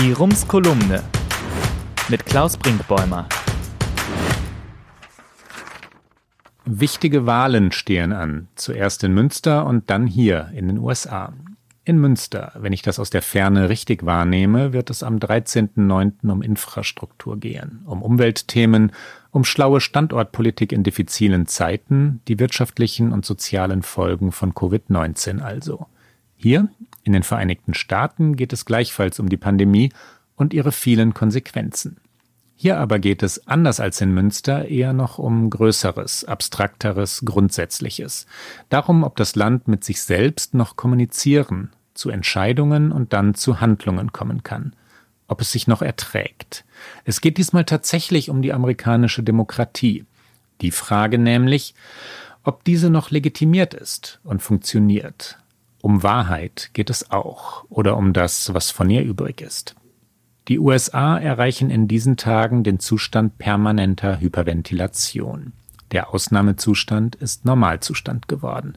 Die Rums Kolumne mit Klaus Brinkbäumer. Wichtige Wahlen stehen an. Zuerst in Münster und dann hier in den USA. In Münster, wenn ich das aus der Ferne richtig wahrnehme, wird es am 13.09. um Infrastruktur gehen, um Umweltthemen, um schlaue Standortpolitik in diffizilen Zeiten, die wirtschaftlichen und sozialen Folgen von Covid-19 also. Hier, in den Vereinigten Staaten, geht es gleichfalls um die Pandemie und ihre vielen Konsequenzen. Hier aber geht es, anders als in Münster, eher noch um Größeres, Abstrakteres, Grundsätzliches. Darum, ob das Land mit sich selbst noch kommunizieren, zu Entscheidungen und dann zu Handlungen kommen kann. Ob es sich noch erträgt. Es geht diesmal tatsächlich um die amerikanische Demokratie. Die Frage nämlich, ob diese noch legitimiert ist und funktioniert. Um Wahrheit geht es auch oder um das, was von ihr übrig ist. Die USA erreichen in diesen Tagen den Zustand permanenter Hyperventilation. Der Ausnahmezustand ist Normalzustand geworden.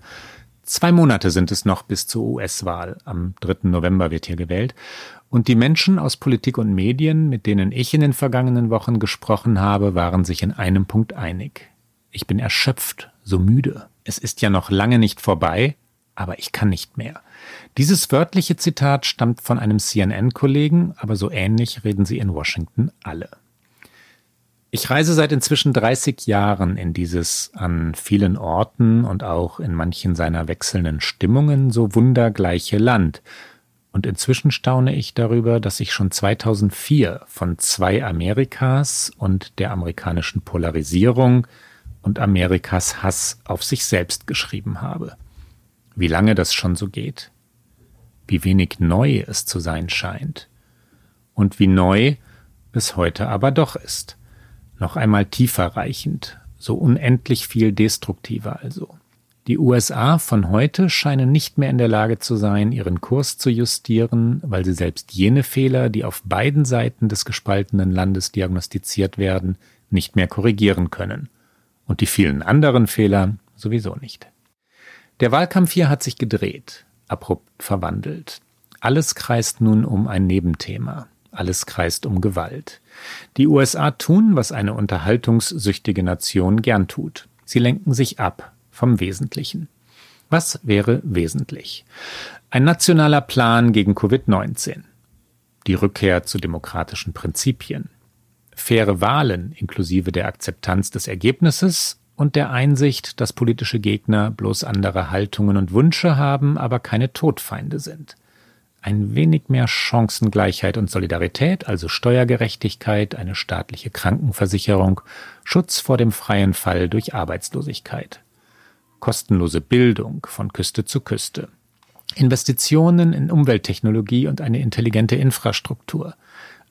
Zwei Monate sind es noch bis zur US-Wahl. Am 3. November wird hier gewählt. Und die Menschen aus Politik und Medien, mit denen ich in den vergangenen Wochen gesprochen habe, waren sich in einem Punkt einig. Ich bin erschöpft, so müde. Es ist ja noch lange nicht vorbei, aber ich kann nicht mehr. Dieses wörtliche Zitat stammt von einem CNN-Kollegen, aber so ähnlich reden sie in Washington alle. Ich reise seit inzwischen 30 Jahren in dieses an vielen Orten und auch in manchen seiner wechselnden Stimmungen so wundergleiche Land. Und inzwischen staune ich darüber, dass ich schon 2004 von zwei Amerikas und der amerikanischen Polarisierung und Amerikas Hass auf sich selbst geschrieben habe wie lange das schon so geht, wie wenig neu es zu sein scheint und wie neu es heute aber doch ist, noch einmal tiefer reichend, so unendlich viel destruktiver also. Die USA von heute scheinen nicht mehr in der Lage zu sein, ihren Kurs zu justieren, weil sie selbst jene Fehler, die auf beiden Seiten des gespaltenen Landes diagnostiziert werden, nicht mehr korrigieren können. Und die vielen anderen Fehler sowieso nicht. Der Wahlkampf hier hat sich gedreht, abrupt verwandelt. Alles kreist nun um ein Nebenthema. Alles kreist um Gewalt. Die USA tun, was eine unterhaltungssüchtige Nation gern tut. Sie lenken sich ab vom Wesentlichen. Was wäre wesentlich? Ein nationaler Plan gegen Covid-19. Die Rückkehr zu demokratischen Prinzipien. Faire Wahlen inklusive der Akzeptanz des Ergebnisses und der Einsicht, dass politische Gegner bloß andere Haltungen und Wünsche haben, aber keine Todfeinde sind. Ein wenig mehr Chancengleichheit und Solidarität, also Steuergerechtigkeit, eine staatliche Krankenversicherung, Schutz vor dem freien Fall durch Arbeitslosigkeit. Kostenlose Bildung von Küste zu Küste. Investitionen in Umwelttechnologie und eine intelligente Infrastruktur.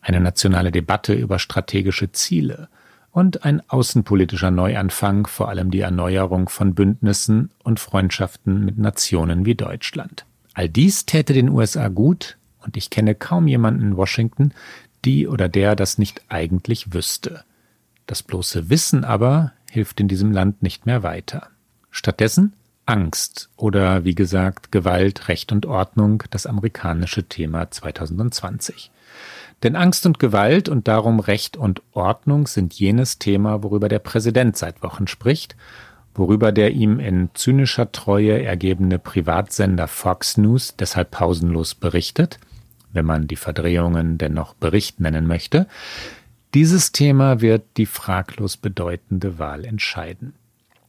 Eine nationale Debatte über strategische Ziele und ein außenpolitischer Neuanfang, vor allem die Erneuerung von Bündnissen und Freundschaften mit Nationen wie Deutschland. All dies täte den USA gut, und ich kenne kaum jemanden in Washington, die oder der das nicht eigentlich wüsste. Das bloße Wissen aber hilft in diesem Land nicht mehr weiter. Stattdessen Angst oder wie gesagt Gewalt, Recht und Ordnung, das amerikanische Thema 2020. Denn Angst und Gewalt und darum Recht und Ordnung sind jenes Thema, worüber der Präsident seit Wochen spricht, worüber der ihm in zynischer Treue ergebene Privatsender Fox News deshalb pausenlos berichtet, wenn man die Verdrehungen dennoch Bericht nennen möchte. Dieses Thema wird die fraglos bedeutende Wahl entscheiden.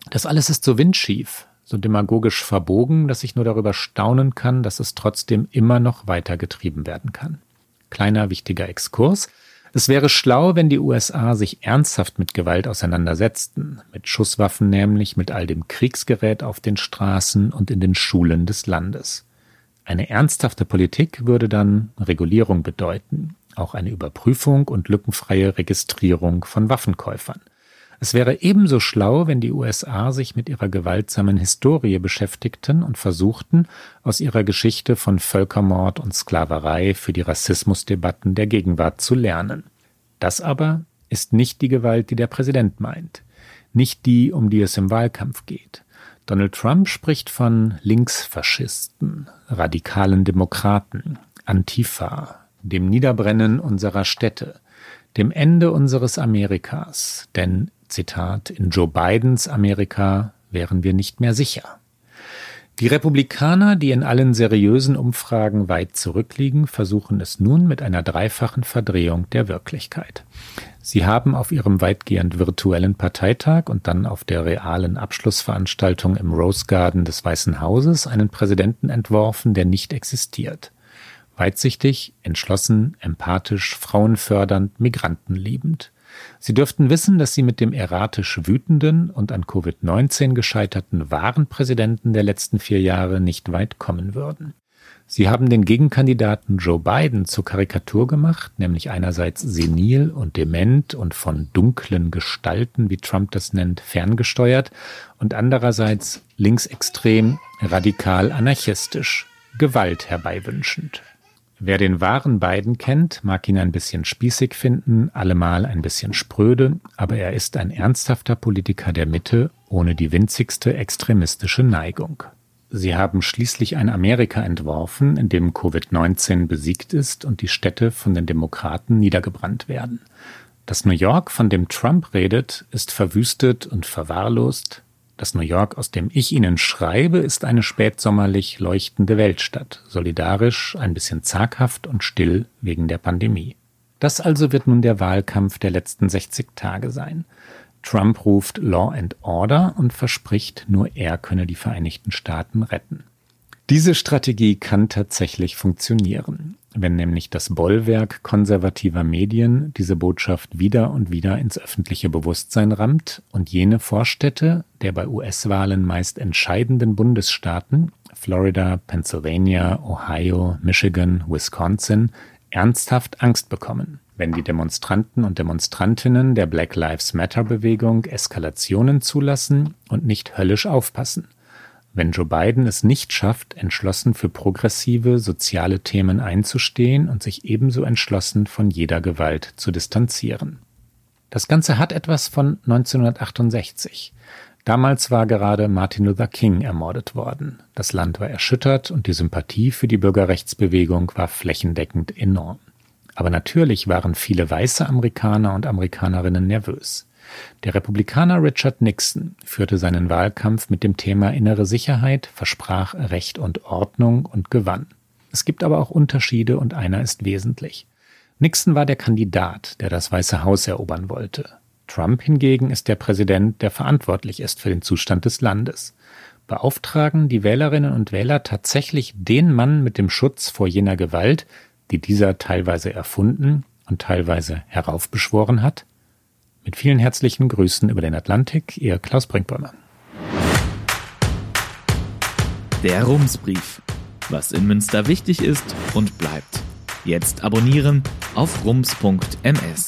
Das alles ist so windschief, so demagogisch verbogen, dass ich nur darüber staunen kann, dass es trotzdem immer noch weitergetrieben werden kann. Kleiner wichtiger Exkurs. Es wäre schlau, wenn die USA sich ernsthaft mit Gewalt auseinandersetzten, mit Schusswaffen nämlich, mit all dem Kriegsgerät auf den Straßen und in den Schulen des Landes. Eine ernsthafte Politik würde dann Regulierung bedeuten, auch eine Überprüfung und lückenfreie Registrierung von Waffenkäufern. Es wäre ebenso schlau, wenn die USA sich mit ihrer gewaltsamen Historie beschäftigten und versuchten, aus ihrer Geschichte von Völkermord und Sklaverei für die Rassismusdebatten der Gegenwart zu lernen. Das aber ist nicht die Gewalt, die der Präsident meint, nicht die, um die es im Wahlkampf geht. Donald Trump spricht von Linksfaschisten, radikalen Demokraten, Antifa, dem Niederbrennen unserer Städte, dem Ende unseres Amerikas, denn, Zitat, in Joe Bidens Amerika wären wir nicht mehr sicher. Die Republikaner, die in allen seriösen Umfragen weit zurückliegen, versuchen es nun mit einer dreifachen Verdrehung der Wirklichkeit. Sie haben auf ihrem weitgehend virtuellen Parteitag und dann auf der realen Abschlussveranstaltung im Rose Garden des Weißen Hauses einen Präsidenten entworfen, der nicht existiert. Weitsichtig, entschlossen, empathisch, frauenfördernd, migrantenliebend. Sie dürften wissen, dass Sie mit dem erratisch wütenden und an Covid-19 gescheiterten wahren Präsidenten der letzten vier Jahre nicht weit kommen würden. Sie haben den Gegenkandidaten Joe Biden zur Karikatur gemacht, nämlich einerseits senil und dement und von dunklen Gestalten, wie Trump das nennt, ferngesteuert und andererseits linksextrem, radikal anarchistisch, Gewalt herbeiwünschend. Wer den wahren Biden kennt, mag ihn ein bisschen spießig finden, allemal ein bisschen spröde, aber er ist ein ernsthafter Politiker der Mitte ohne die winzigste extremistische Neigung. Sie haben schließlich ein Amerika entworfen, in dem Covid-19 besiegt ist und die Städte von den Demokraten niedergebrannt werden. Das New York, von dem Trump redet, ist verwüstet und verwahrlost, das New York, aus dem ich Ihnen schreibe, ist eine spätsommerlich leuchtende Weltstadt, solidarisch, ein bisschen zaghaft und still wegen der Pandemie. Das also wird nun der Wahlkampf der letzten 60 Tage sein. Trump ruft Law and Order und verspricht, nur er könne die Vereinigten Staaten retten. Diese Strategie kann tatsächlich funktionieren, wenn nämlich das Bollwerk konservativer Medien diese Botschaft wieder und wieder ins öffentliche Bewusstsein rammt und jene Vorstädte der bei US-Wahlen meist entscheidenden Bundesstaaten Florida, Pennsylvania, Ohio, Michigan, Wisconsin ernsthaft Angst bekommen, wenn die Demonstranten und Demonstrantinnen der Black Lives Matter Bewegung Eskalationen zulassen und nicht höllisch aufpassen – wenn Joe Biden es nicht schafft, entschlossen für progressive soziale Themen einzustehen und sich ebenso entschlossen von jeder Gewalt zu distanzieren. Das Ganze hat etwas von 1968. Damals war gerade Martin Luther King ermordet worden. Das Land war erschüttert und die Sympathie für die Bürgerrechtsbewegung war flächendeckend enorm. Aber natürlich waren viele weiße Amerikaner und Amerikanerinnen nervös. Der Republikaner Richard Nixon führte seinen Wahlkampf mit dem Thema innere Sicherheit, versprach Recht und Ordnung und gewann. Es gibt aber auch Unterschiede und einer ist wesentlich. Nixon war der Kandidat, der das Weiße Haus erobern wollte. Trump hingegen ist der Präsident, der verantwortlich ist für den Zustand des Landes. Beauftragen die Wählerinnen und Wähler tatsächlich den Mann mit dem Schutz vor jener Gewalt, die dieser teilweise erfunden und teilweise heraufbeschworen hat? Mit vielen herzlichen Grüßen über den Atlantik, Ihr Klaus Brinkbäumer. Der Rumsbrief. Was in Münster wichtig ist und bleibt. Jetzt abonnieren auf rums.ms.